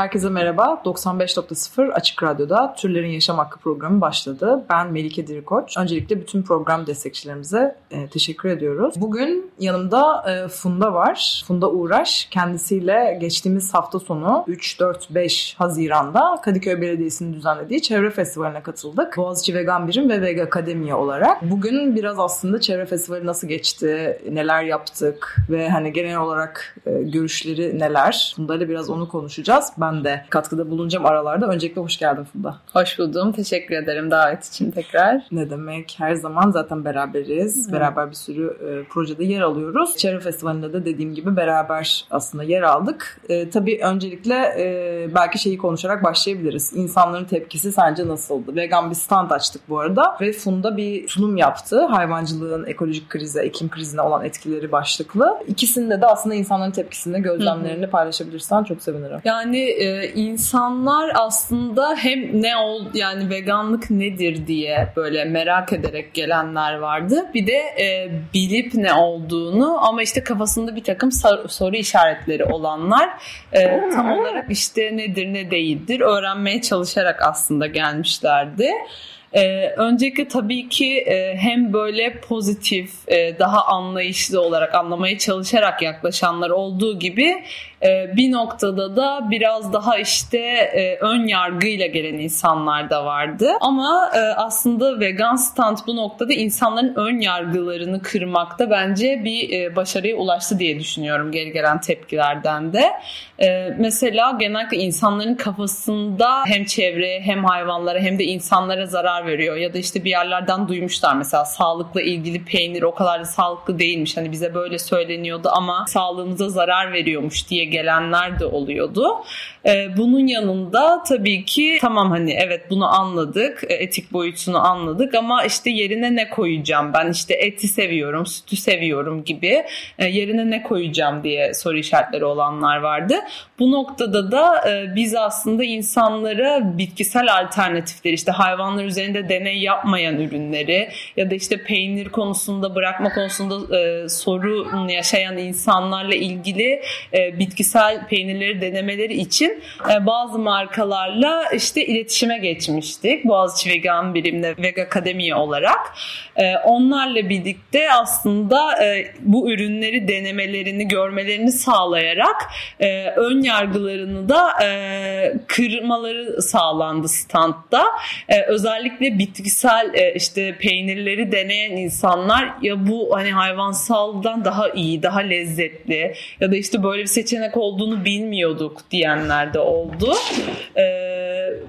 Herkese merhaba. 95.0 Açık Radyo'da Türlerin Yaşam Hakkı programı başladı. Ben Melike Dirikoç. Öncelikle bütün program destekçilerimize e, teşekkür ediyoruz. Bugün yanımda e, Funda var. Funda Uğraş. Kendisiyle geçtiğimiz hafta sonu 3-4-5 Haziran'da Kadıköy Belediyesi'nin düzenlediği Çevre Festivali'ne katıldık. Boğaziçi Vegan Birim ve Vega Akademi olarak. Bugün biraz aslında Çevre Festivali nasıl geçti, neler yaptık ve hani genel olarak e, görüşleri neler? Funda ile biraz onu konuşacağız. Ben de katkıda bulunacağım aralarda. Öncelikle hoş geldin Funda. Hoş buldum. Teşekkür ederim davet için tekrar. Ne demek? Her zaman zaten beraberiz. Beraber bir sürü e, projede yer alıyoruz. Çevre Festivali'nde de dediğim gibi beraber aslında yer aldık. E, tabii öncelikle e, belki şeyi konuşarak başlayabiliriz. İnsanların tepkisi sence nasıldı? Vegan bir stand açtık bu arada ve Funda bir sunum yaptı. Hayvancılığın ekolojik krize, iklim krizine olan etkileri başlıklı. İkisinde de aslında insanların tepkisini, gözlemlerini paylaşabilirsen çok sevinirim. Yani e, insanlar aslında hem ne ol yani veganlık nedir diye böyle merak ederek gelenler vardı. Bir de e, bilip ne olduğunu ama işte kafasında bir takım sor- soru işaretleri olanlar e, tam olarak işte nedir ne değildir öğrenmeye çalışarak aslında gelmişlerdi. Ee, öncelikle tabii ki e, hem böyle pozitif, e, daha anlayışlı olarak anlamaya çalışarak yaklaşanlar olduğu gibi bir noktada da biraz daha işte e, ön yargıyla gelen insanlar da vardı. Ama e, aslında vegan stand bu noktada insanların ön yargılarını kırmakta bence bir e, başarıya ulaştı diye düşünüyorum geri gelen tepkilerden de. E, mesela genellikle insanların kafasında hem çevreye hem hayvanlara hem de insanlara zarar veriyor. Ya da işte bir yerlerden duymuşlar mesela sağlıkla ilgili peynir o kadar da sağlıklı değilmiş. Hani bize böyle söyleniyordu ama sağlığımıza zarar veriyormuş diye gelenler de oluyordu. Ee, bunun yanında tabii ki tamam hani evet bunu anladık, e, etik boyutunu anladık ama işte yerine ne koyacağım? Ben işte eti seviyorum, sütü seviyorum gibi e, yerine ne koyacağım diye soru işaretleri olanlar vardı. Bu noktada da e, biz aslında insanlara bitkisel alternatifleri işte hayvanlar üzerinde deney yapmayan ürünleri ya da işte peynir konusunda bırakma konusunda e, sorun yaşayan insanlarla ilgili bitkisel peynirleri denemeleri için e, bazı markalarla işte iletişime geçmiştik. Boğaziçi Vegan Birim'le Vega Akademi olarak. E, onlarla birlikte aslında e, bu ürünleri denemelerini, görmelerini sağlayarak ön yargılarını da kırmaları sağlandı standta. Özellikle bitkisel işte peynirleri deneyen insanlar ya bu hani hayvansaldan daha iyi, daha lezzetli ya da işte böyle bir seçenek olduğunu bilmiyorduk diyenler de oldu. E,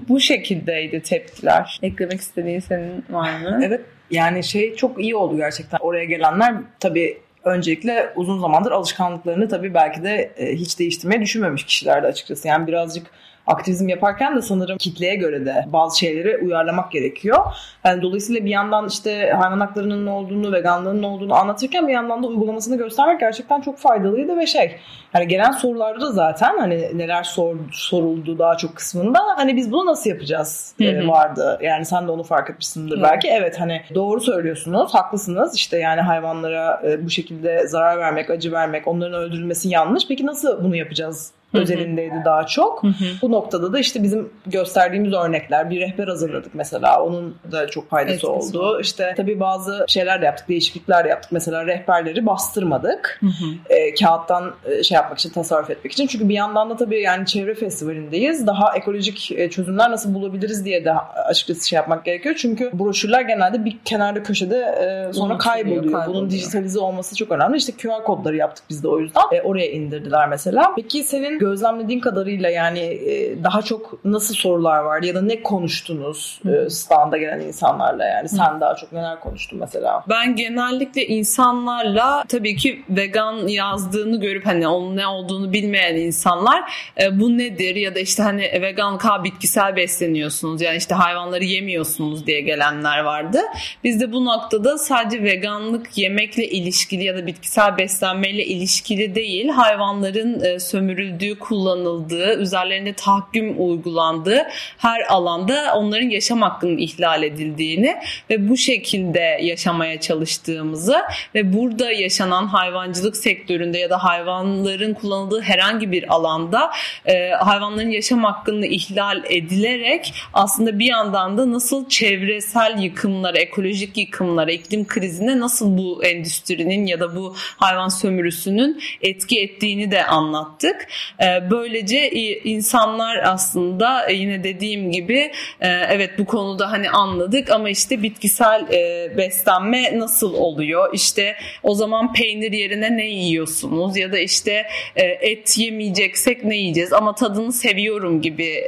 bu şekildeydi tepkiler. Eklemek istediğin senin var mı? Evet yani şey çok iyi oldu gerçekten. Oraya gelenler tabii öncelikle uzun zamandır alışkanlıklarını tabii belki de e, hiç değiştirmeyi düşünmemiş kişilerdi açıkçası. Yani birazcık aktivizm yaparken de sanırım kitleye göre de bazı şeyleri uyarlamak gerekiyor. Yani dolayısıyla bir yandan işte hayvan haklarının ne olduğunu, veganlığın ne olduğunu anlatırken bir yandan da uygulamasını göstermek gerçekten çok faydalıydı ve şey hani gelen sorularda da zaten hani neler sor, soruldu daha çok kısmında hani biz bunu nasıl yapacağız Hı hı. vardı. Yani sen de onu fark etmişsindir Hı. belki. Evet hani doğru söylüyorsunuz, haklısınız. İşte yani hayvanlara e, bu şekilde zarar vermek, acı vermek, onların öldürülmesi yanlış. Peki nasıl bunu yapacağız? Özelindeydi daha çok. Bu noktada da işte bizim gösterdiğimiz örnekler bir rehber hazırladık mesela. Onun da çok faydası Etkisi oldu. oldu. İşte tabii bazı şeyler de yaptık, değişiklikler de yaptık. Mesela rehberleri bastırmadık. Hı. E, kağıttan şey yapmak için, tasarruf etmek için. Çünkü bir yandan da tabii yani çevre festivalindeyiz. Daha ekolojik e, çözümler nasıl bulabiliriz diye de açıkçası şey yapmak gerekiyor. Çünkü broşürler genelde bir kenarda köşede e, sonra Unutuluyor, kayboluyor. Bunun kayboluyor. dijitalize olması çok önemli. İşte QR kodları yaptık biz de o yüzden. E, oraya indirdiler mesela. Peki senin gözlemlediğin kadarıyla yani e, daha çok nasıl sorular vardı ya da ne konuştunuz e, standa gelen insanlarla yani sen daha çok neler konuştun mesela? Ben genellikle insanlarla tabii ki vegan yazdığını görüp hani onun ne olduğunu bilmeyen insanlar e, bu nedir ya da işte hani veganlık ha bitkisel besleniyorsunuz yani işte hayvanları yemiyorsunuz diye gelenler vardı. Biz de bu noktada sadece veganlık yemekle ilişkili ya da bitkisel beslenmeyle ilişkili değil hayvanların e, sömürüldüğü, kullanıldığı, üzerlerinde tahakküm uygulandığı her alanda onların yaşam hakkının ihlal edildiğini ve bu şekilde yaşamaya çalıştığımızı ve burada yaşanan hayvancılık sektöründe ya da hayvanların kullanıldığı herhangi bir alanda e, hayvanların yaşam hakkını ihlal edilerek aslında bir yandan da nasıl çevresel yıkımlara, ekolojik yıkımlara, iklim krizine nasıl bu endüstrinin ya da bu hayvan sömürüsünün etki ettiğini de anlattık. E, böylece insanlar aslında e, yine dediğim gibi e, evet bu konuda hani anladık ama işte bitkisel e, beslenme nasıl oluyor? İşte o zaman peynir yerine ne yiyorsunuz ya da işte et yemeyeceksek ne yiyeceğiz ama tadını seviyorum gibi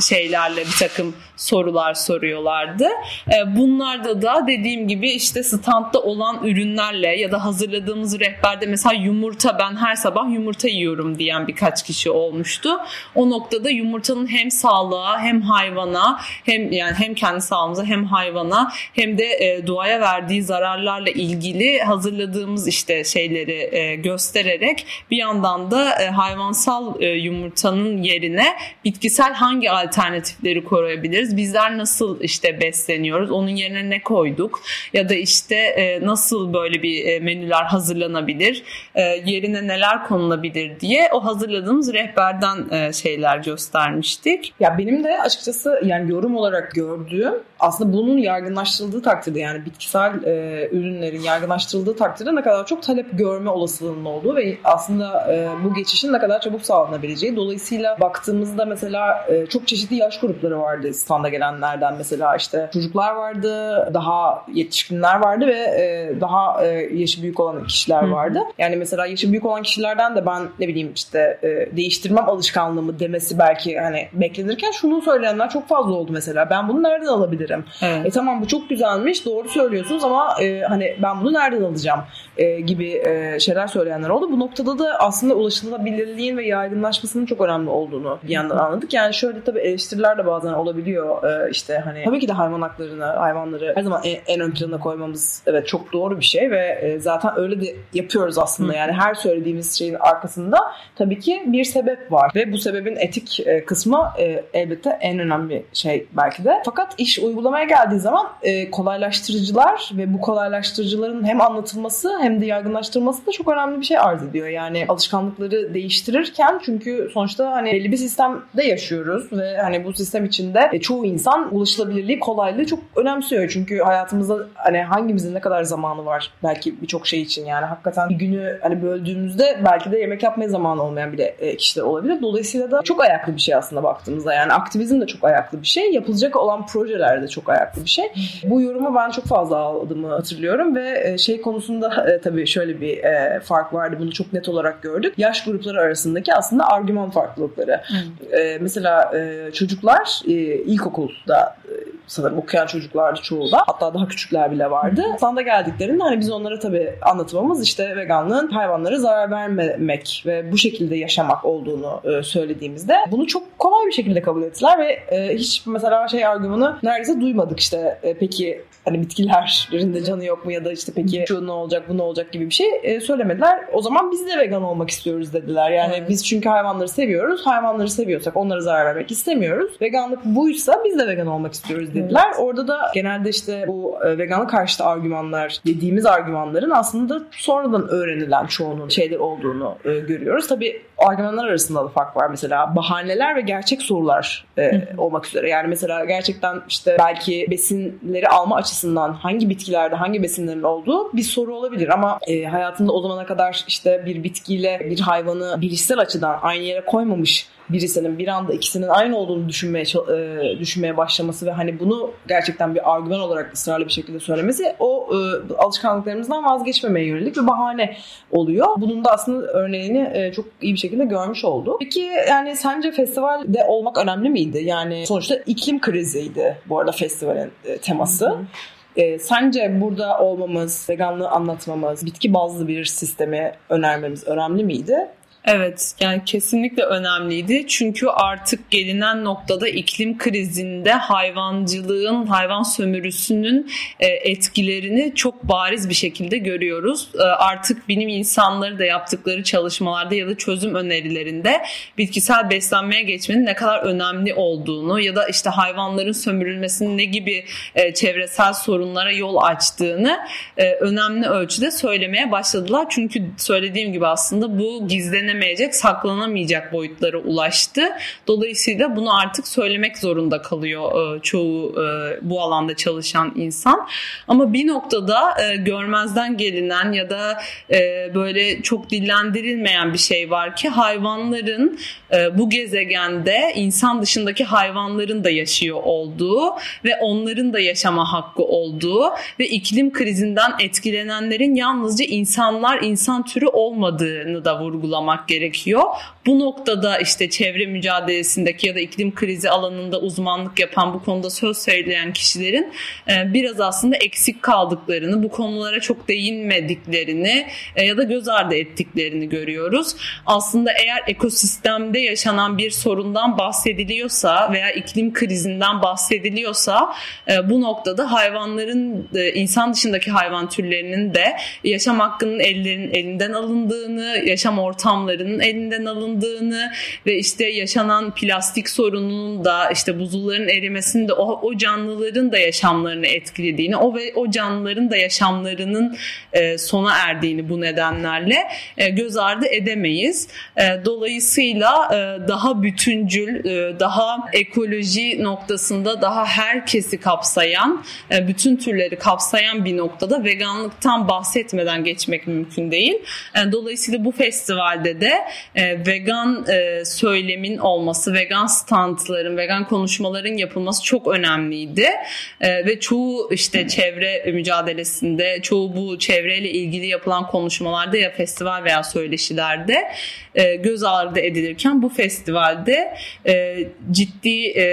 şeylerle bir takım sorular soruyorlardı. E, bunlarda da dediğim gibi işte standta olan ürünlerle ya da hazırladığımız rehberde mesela yumurta ben her sabah yumurta yiyorum diyen birkaç kişi olmuştu. O noktada yumurtanın hem sağlığa hem hayvana hem yani hem kendi sağlığımıza hem hayvana hem de e, doğaya verdiği zararlarla ilgili hazırladığımız işte şeyleri e, göstererek bir yandan da hayvansal yumurtanın yerine bitkisel hangi alternatifleri koruyabiliriz? Bizler nasıl işte besleniyoruz? Onun yerine ne koyduk? Ya da işte e, nasıl böyle bir e, menüler hazırlanabilir? E, yerine neler konulabilir diye o hazırladığımız rehberden şeyler göstermiştik. Ya benim de açıkçası yani yorum olarak gördüğüm aslında bunun yaygınlaştırıldığı takdirde yani bitkisel e, ürünlerin yaygınlaştırıldığı takdirde ne kadar çok talep görme olasılığının olduğu ve aslında e, bu geçişin ne kadar çabuk sağlanabileceği. Dolayısıyla baktığımızda mesela e, çok çeşitli yaş grupları vardı standa gelenlerden mesela işte çocuklar vardı, daha yetişkinler vardı ve e, daha e, yaşı büyük olan kişiler vardı. Yani mesela yaşı büyük olan kişilerden de ben ne bileyim işte e, değiştirmem alışkanlığımı demesi belki hani beklenirken şunu söyleyenler çok fazla oldu mesela. Ben bunu nereden alabilirim? Evet. E tamam bu çok güzelmiş doğru söylüyorsunuz ama e, hani ben bunu nereden alacağım e, gibi e, şeyler söyleyenler oldu. Bu noktada da aslında ulaşılabilirliğin ve yaygınlaşmasının çok önemli olduğunu bir yandan anladık. Yani şöyle tabii eleştiriler de bazen olabiliyor. E, işte hani tabii ki de hayvan haklarını, hayvanları her zaman en, en ön plana koymamız evet çok doğru bir şey ve e, zaten öyle de yapıyoruz aslında. Yani her söylediğimiz şeyin arkasında tabii ki bir sebep var ve bu sebebin etik e, kısmı e, elbette en önemli şey belki de. Fakat iş uygulamaya geldiği zaman e, kolaylaştırıcılar ve bu kolaylaştırıcıların hem anlatılması hem de yaygınlaştırılması da çok önemli bir şey arz ediyor. Yani alışkanlıkları değiştirirken çünkü sonuçta hani belli bir sistemde yaşıyoruz ve hani bu sistem içinde e, çoğu insan ulaşılabilirliği, kolaylığı çok önemsiyor. Çünkü hayatımızda hani hangimizin ne kadar zamanı var belki birçok şey için yani hakikaten bir günü hani böldüğümüzde belki de yemek yapmaya zamanı olmayan bile e, kişiler olabilir. Dolayısıyla da çok ayaklı bir şey aslında baktığımızda. Yani aktivizm de çok ayaklı bir şey. Yapılacak olan projeler de çok ayaklı bir şey. Bu yorumu ben çok fazla aldığımı hatırlıyorum ve e, şey konusunda e, tabii şöyle bir fark vardı. Bunu çok net olarak gördük. Yaş grupları arasındaki aslında argüman farklılıkları. E, mesela çocuklar e, ilkokulda e, sanırım okuyan çocuklardı çoğu da. Hatta daha küçükler bile vardı. Standa geldiklerinde hani biz onlara tabii anlatmamız işte veganlığın hayvanlara zarar vermemek ve bu şekilde yaşamak olduğunu e, söylediğimizde bunu çok kolay bir şekilde kabul ettiler ve e, hiç mesela şey argümanı neredeyse duymadık işte e, peki hani bitkilerin de canı yok mu ya da işte peki şu ne olacak bu ne olacak gibi bir şey e, söylemediler. O zaman biz de vegan olmak istiyoruz dediler. Yani Evet. biz çünkü hayvanları seviyoruz. Hayvanları seviyorsak onlara zarar vermek istemiyoruz. Veganlık buysa biz de vegan olmak istiyoruz dediler. Orada da genelde işte bu e, veganlık karşıtı argümanlar dediğimiz argümanların aslında sonradan öğrenilen çoğunun şeyler olduğunu e, görüyoruz. Tabii argümanlar arasında da fark var. Mesela bahaneler ve gerçek sorular e, olmak üzere. Yani mesela gerçekten işte belki besinleri alma açısından hangi bitkilerde hangi besinlerin olduğu bir soru olabilir ama e, hayatında o zamana kadar işte bir bitkiyle bir hayvanı bilişsel açıdan aynı yere koymamış birisinin bir anda ikisinin aynı olduğunu düşünmeye e, düşünmeye başlaması ve hani bunu gerçekten bir argüman olarak ısrarlı bir şekilde söylemesi o e, alışkanlıklarımızdan vazgeçmemeye yönelik bir bahane oluyor. Bunun da aslında örneğini e, çok iyi bir şekilde görmüş olduk. Peki yani sence festivalde olmak önemli miydi? Yani sonuçta iklim kriziydi bu arada festivalin e, teması. E, sence burada olmamız, veganlığı anlatmamız, bitki bazlı bir sistemi önermemiz önemli miydi? Evet yani kesinlikle önemliydi. Çünkü artık gelinen noktada iklim krizinde hayvancılığın, hayvan sömürüsünün e, etkilerini çok bariz bir şekilde görüyoruz. E, artık bilim insanları da yaptıkları çalışmalarda ya da çözüm önerilerinde bitkisel beslenmeye geçmenin ne kadar önemli olduğunu ya da işte hayvanların sömürülmesinin ne gibi e, çevresel sorunlara yol açtığını önemli ölçüde söylemeye başladılar. Çünkü söylediğim gibi aslında bu gizlenemeyecek saklanamayacak boyutlara ulaştı. Dolayısıyla bunu artık söylemek zorunda kalıyor e, çoğu e, bu alanda çalışan insan. Ama bir noktada e, görmezden gelinen ya da böyle çok dillendirilmeyen bir şey var ki hayvanların bu gezegende insan dışındaki hayvanların da yaşıyor olduğu ve onların da yaşama hakkı olduğu ve iklim krizinden etkilenenlerin yalnızca insanlar, insan türü olmadığını da vurgulamak gerekiyor. Bu noktada işte çevre mücadelesindeki ya da iklim krizi alanında uzmanlık yapan bu konuda söz söyleyen kişilerin e, biraz aslında eksik kaldıklarını, bu konulara çok değinmediklerini e, ya da göz ardı ettiklerini görüyoruz. Aslında eğer ekosistemde yaşanan bir sorundan bahsediliyorsa veya iklim krizinden bahsediliyorsa e, bu noktada hayvanların insan dışındaki hayvan türlerinin de yaşam hakkının ellerin elinden alındığını, yaşam ortamları sorunlarının elinden alındığını ve işte yaşanan plastik sorununun da işte buzulların erimesinin de o, o canlıların da yaşamlarını etkilediğini, o ve o canlıların da yaşamlarının e, sona erdiğini bu nedenlerle e, göz ardı edemeyiz. E, dolayısıyla e, daha bütüncül, e, daha ekoloji noktasında daha herkesi kapsayan, e, bütün türleri kapsayan bir noktada veganlıktan bahsetmeden geçmek mümkün değil. E, dolayısıyla bu festivalde de e, vegan e, söylemin olması, vegan standların, vegan konuşmaların yapılması çok önemliydi. E, ve çoğu işte çevre mücadelesinde, çoğu bu çevreyle ilgili yapılan konuşmalarda ya festival veya söyleşilerde e, göz ardı edilirken bu festivalde e, ciddi e,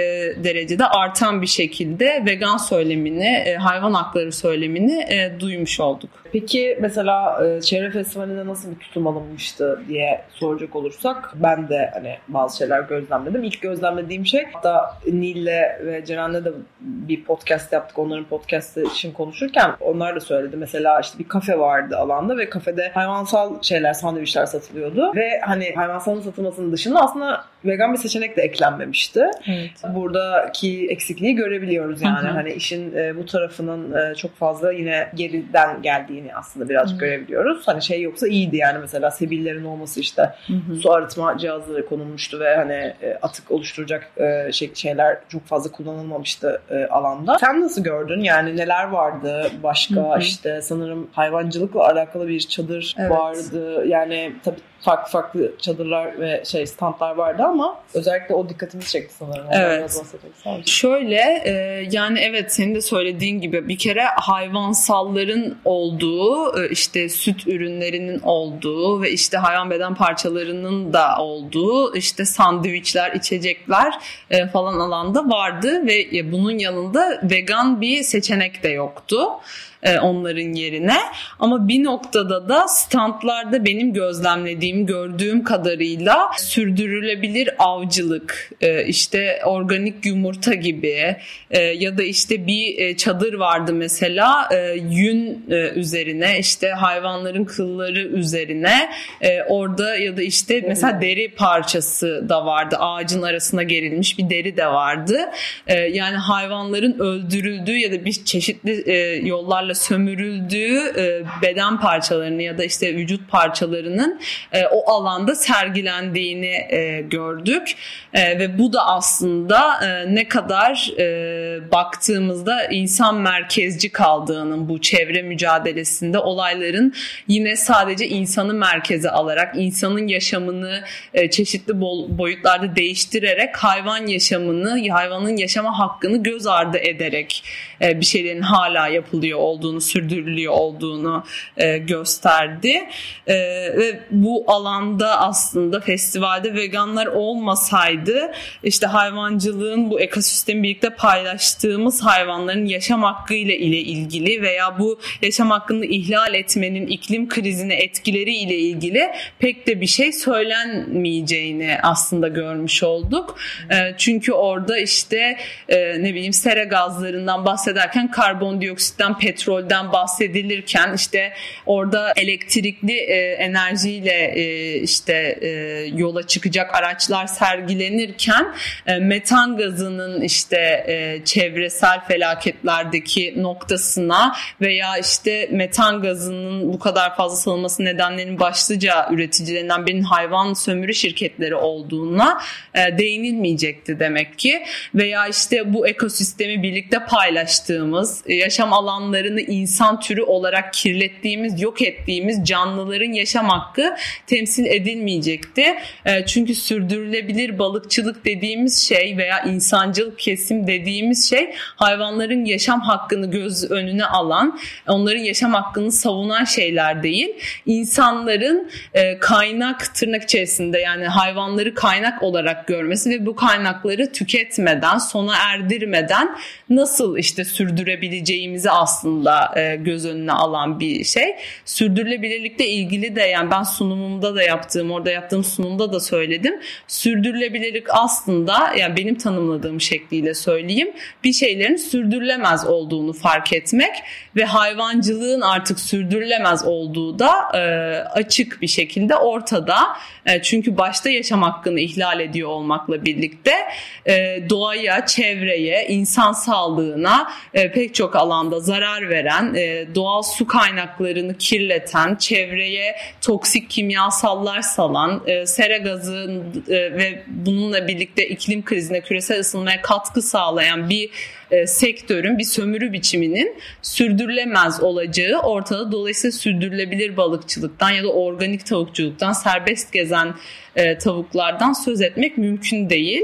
derecede artan bir şekilde vegan söylemini, e, hayvan hakları söylemini e, duymuş olduk. Peki mesela e, çevre festivalinde nasıl bir tutum alınmıştı diye soracak olursak ben de hani bazı şeyler gözlemledim. İlk gözlemlediğim şey hatta Nil'le ve Ceren'le de bir podcast yaptık. Onların podcastı için konuşurken onlar da söyledi. Mesela işte bir kafe vardı alanda ve kafede hayvansal şeyler, sandviçler satılıyordu. Ve hani hayvansal satılmasının dışında aslında vegan bir seçenek de eklenmemişti. Evet. Buradaki eksikliği görebiliyoruz yani. Hı hı. Hani işin e, bu tarafının e, çok fazla yine geriden geldiğini aslında birazcık hı. görebiliyoruz. Hani şey yoksa iyiydi yani mesela sebillerin olması işte hı hı. su arıtma cihazları konulmuştu ve hani e, atık oluşturacak e, şey, şeyler çok fazla kullanılmamıştı e, alanda. Sen nasıl gördün? Yani neler vardı? Başka hı hı. işte sanırım hayvancılıkla alakalı bir çadır evet. vardı. Yani tabii farklı farklı çadırlar ve şey standlar vardı ama özellikle o dikkatimi çekti sanırım. Evet. Şöyle e, yani evet senin de söylediğin gibi bir kere hayvansalların olduğu e, işte süt ürünlerinin olduğu ve işte hayvan beden parçalarının da olduğu işte sandviçler, içecekler e, falan alanda vardı ve e, bunun yanında vegan bir seçenek de yoktu. E, onların yerine. Ama bir noktada da standlarda benim gözlemlediğim, gördüğüm kadarıyla sürdürülebilir avcılık, e, işte organik yumurta gibi e, ya da işte bir çadır vardı mesela yün üzerine işte hayvanların kılları üzerine orada ya da işte mesela deri parçası da vardı. Ağacın arasına gerilmiş bir deri de vardı. Yani hayvanların öldürüldüğü ya da bir çeşitli yollarla sömürüldüğü e, beden parçalarını ya da işte vücut parçalarının e, o alanda sergilendiğini e, gördük. Ve bu da aslında ne kadar baktığımızda insan merkezci kaldığının bu çevre mücadelesinde olayların yine sadece insanı merkeze alarak insanın yaşamını çeşitli boyutlarda değiştirerek hayvan yaşamını hayvanın yaşama hakkını göz ardı ederek bir şeylerin hala yapılıyor olduğu olduğunu, sürdürülüyor olduğunu e, gösterdi. E, ve bu alanda aslında festivalde veganlar olmasaydı işte hayvancılığın bu ekosistemi birlikte paylaştığımız hayvanların yaşam hakkı ile ilgili veya bu yaşam hakkını ihlal etmenin iklim krizine etkileri ile ilgili pek de bir şey söylenmeyeceğini aslında görmüş olduk. E, çünkü orada işte e, ne bileyim sera gazlarından bahsederken karbondioksitten, petrolden bahsedilirken işte orada elektrikli e, enerjiyle e, işte e, yola çıkacak araçlar sergilenirken e, metan gazının işte e, çevresel felaketlerdeki noktasına veya işte metan gazının bu kadar fazla salınması nedenlerinin başlıca üreticilerinden birinin hayvan sömürü şirketleri olduğuna e, değinilmeyecekti demek ki. Veya işte bu ekosistemi birlikte paylaştığımız e, yaşam alanlarını insan türü olarak kirlettiğimiz yok ettiğimiz canlıların yaşam hakkı temsil edilmeyecekti. E, çünkü sürdürülebilir balıkçılık dediğimiz şey veya insancıl kesim dediğimiz şey hayvanların yaşam hakkını göz önüne alan, onların yaşam hakkını savunan şeyler değil. İnsanların e, kaynak tırnak içerisinde yani hayvanları kaynak olarak görmesi ve bu kaynakları tüketmeden, sona erdirmeden nasıl işte sürdürebileceğimizi aslında e, göz önüne alan bir şey. Sürdürülebilirlikle ilgili de yani ben sunumumda da yaptığım, orada yaptığım sunumda da söyledim. Sürdürülebilirlik aslında yani benim tanımladığım şekliyle söyleyeyim bir şeylerin sürdürülemez olduğunu fark etmek ve hayvancılığın artık sürdürülemez olduğu da e, açık bir şekilde ortada. E, çünkü başta yaşam hakkını ihlal ediyor olmakla birlikte doğaya, çevreye, insan sağlığına pek çok alanda zarar veren, e, doğal su kaynaklarını kirleten, çevreye toksik kimyasallar salan, e, sera gazı e, ve bununla birlikte iklim krizine, küresel ısınmaya katkı sağlayan bir e, sektörün bir sömürü biçiminin sürdürülemez olacağı ortada. Dolayısıyla sürdürülebilir balıkçılıktan ya da organik tavukçuluktan, serbest gezen e, tavuklardan söz etmek mümkün değil.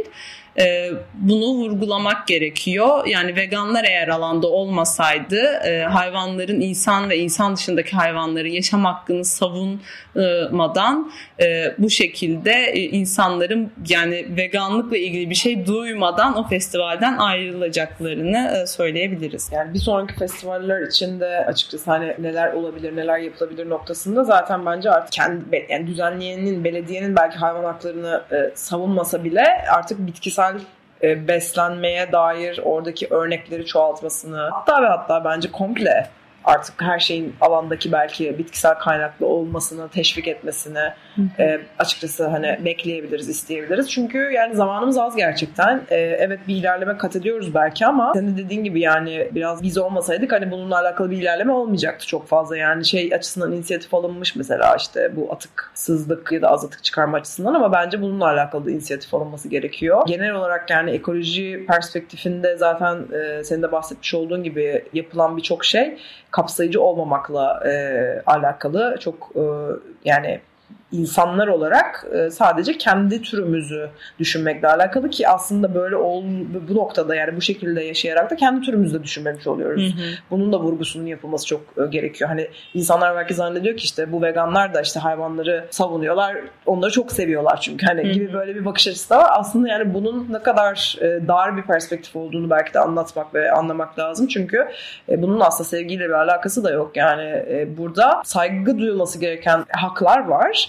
E, bunu vurgulamak gerekiyor. Yani veganlar eğer alanda olmasaydı e, hayvanların insan ve insan dışındaki hayvanların yaşam hakkını savunmadan e, bu şekilde e, insanların yani veganlıkla ilgili bir şey duymadan o festivalden ayrılacaklarını e, söyleyebiliriz. Yani bir sonraki festivaller için de açıkçası hani neler olabilir, neler yapılabilir noktasında zaten bence artık kendi yani düzenleyenin, belediyenin belki hayvan haklarını e, savunmasa bile artık bitkisel e, beslenmeye dair oradaki örnekleri çoğaltmasını hatta ve hatta bence komple artık her şeyin alandaki belki bitkisel kaynaklı olmasını teşvik etmesini e, açıkçası hani bekleyebiliriz, isteyebiliriz. Çünkü yani zamanımız az gerçekten. E, evet bir ilerleme kat ediyoruz belki ama senin de dediğin gibi yani biraz biz olmasaydık hani bununla alakalı bir ilerleme olmayacaktı çok fazla. Yani şey açısından inisiyatif alınmış mesela işte bu atıksızlık ya da az atık çıkarma açısından ama bence bununla alakalı da inisiyatif alınması gerekiyor. Genel olarak yani ekoloji perspektifinde zaten e, senin de bahsetmiş olduğun gibi yapılan birçok şey kapsayıcı olmamakla e, alakalı çok e, yani insanlar olarak e, sadece kendi türümüzü düşünmekle alakalı ki aslında böyle ol, bu noktada yani bu şekilde yaşayarak da kendi türümüzü de düşünmemiş oluyoruz. Hı hı. Bunun da vurgusunun yapılması çok e, gerekiyor. Hani insanlar belki zannediyor ki işte bu veganlar da işte hayvanları savunuyorlar. Onları çok seviyorlar çünkü hani hı hı. gibi böyle bir bakış açısı da var. Aslında yani bunun ne kadar e, dar bir perspektif olduğunu belki de anlatmak ve anlamak lazım. Çünkü bunun aslında sevgiyle bir alakası da yok. Yani burada saygı duyulması gereken haklar var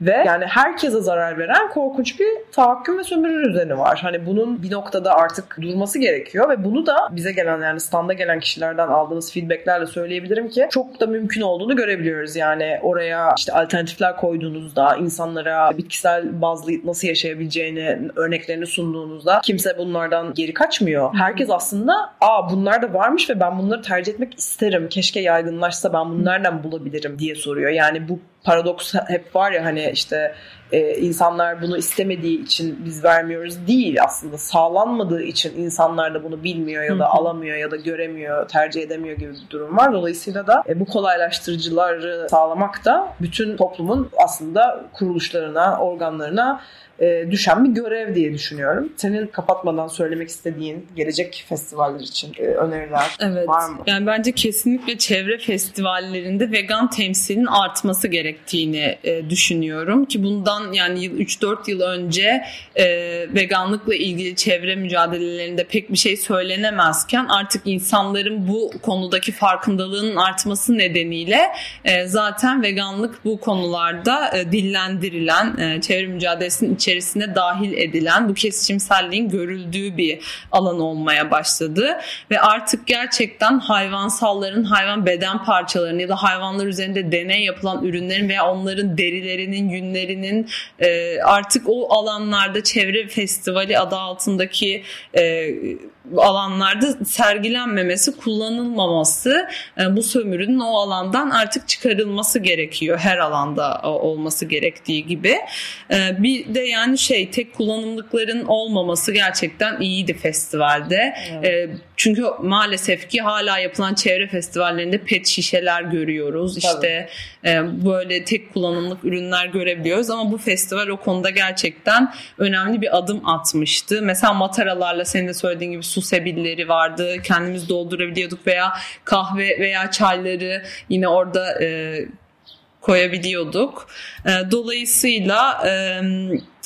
ve yani herkese zarar veren korkunç bir tahakküm ve sömürü düzeni var. Hani bunun bir noktada artık durması gerekiyor ve bunu da bize gelen yani standa gelen kişilerden aldığımız feedbacklerle söyleyebilirim ki çok da mümkün olduğunu görebiliyoruz. Yani oraya işte alternatifler koyduğunuzda insanlara bitkisel bazlı nasıl yaşayabileceğini örneklerini sunduğunuzda kimse bunlardan geri kaçmıyor. Herkes aslında aa bunlar da varmış ve ben bunları tercih etmek isterim. Keşke yaygınlaşsa ben bunu nereden bulabilirim diye soruyor. Yani bu paradoks hep var ya hani işte e, insanlar bunu istemediği için biz vermiyoruz değil aslında sağlanmadığı için insanlar da bunu bilmiyor ya da alamıyor ya da göremiyor tercih edemiyor gibi bir durum var. Dolayısıyla da e, bu kolaylaştırıcıları sağlamak da bütün toplumun aslında kuruluşlarına, organlarına e, düşen bir görev diye düşünüyorum. Senin kapatmadan söylemek istediğin gelecek festivaller için e, öneriler Evet. var mı? Yani bence kesinlikle çevre festivallerinde vegan temsilin artması gerektiğini e, düşünüyorum ki bundan yani yıl- 3-4 yıl önce e, veganlıkla ilgili çevre mücadelelerinde pek bir şey söylenemezken artık insanların bu konudaki farkındalığının artması nedeniyle e, zaten veganlık bu konularda e, dillendirilen, e, çevre mücadelesinin içerisine dahil edilen, bu kesişimselliğin görüldüğü bir alan olmaya başladı. Ve artık gerçekten hayvansalların hayvan beden parçalarını ya da hayvanlar üzerinde deney yapılan ürünlerin veya onların derilerinin, yünlerinin e, artık o alanlarda çevre festivali adı altındaki e, alanlarda sergilenmemesi, kullanılmaması, e, bu sömürünün o alandan artık çıkarılması gerekiyor. Her alanda e, olması gerektiği gibi. E, Bir de yani şey tek kullanımlıkların olmaması gerçekten iyiydi festivalde. E, Çünkü maalesef ki hala yapılan çevre festivallerinde pet şişeler görüyoruz. İşte e, böyle tek kullanımlık ürünler görebiliyoruz ama bu festival o konuda gerçekten önemli bir adım atmıştı. Mesela mataralarla senin de söylediğin gibi su sebilleri vardı. Kendimiz doldurabiliyorduk veya kahve veya çayları yine orada e, koyabiliyorduk. E, dolayısıyla e,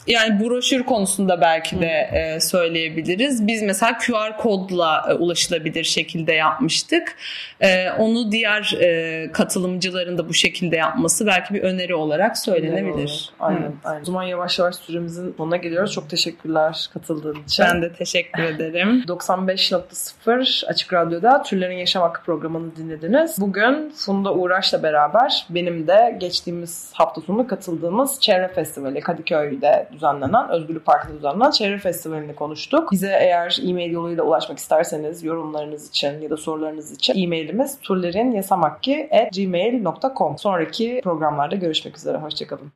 yani broşür konusunda belki de e, söyleyebiliriz. Biz mesela QR kodla e, ulaşılabilir şekilde yapmıştık. E, onu diğer e, katılımcıların da bu şekilde yapması belki bir öneri olarak söylenebilir. Aynen, Hı. aynen. O zaman yavaş yavaş süremizin sonuna geliyoruz. Çok teşekkürler katıldığın için. Ben de teşekkür ederim. 95.0 Açık Radyo'da Türlerin Yaşam Hakkı programını dinlediniz. Bugün Funda Uğraş'la beraber benim de geçtiğimiz hafta sonu katıldığımız Çevre Festivali Kadıköy'de düzenlenen, Özgürlük Parkı'nda düzenlenen Çevre Festivali'ni konuştuk. Bize eğer e-mail yoluyla ulaşmak isterseniz yorumlarınız için ya da sorularınız için e-mailimiz turlerinyasamakki.gmail.com Sonraki programlarda görüşmek üzere. Hoşçakalın.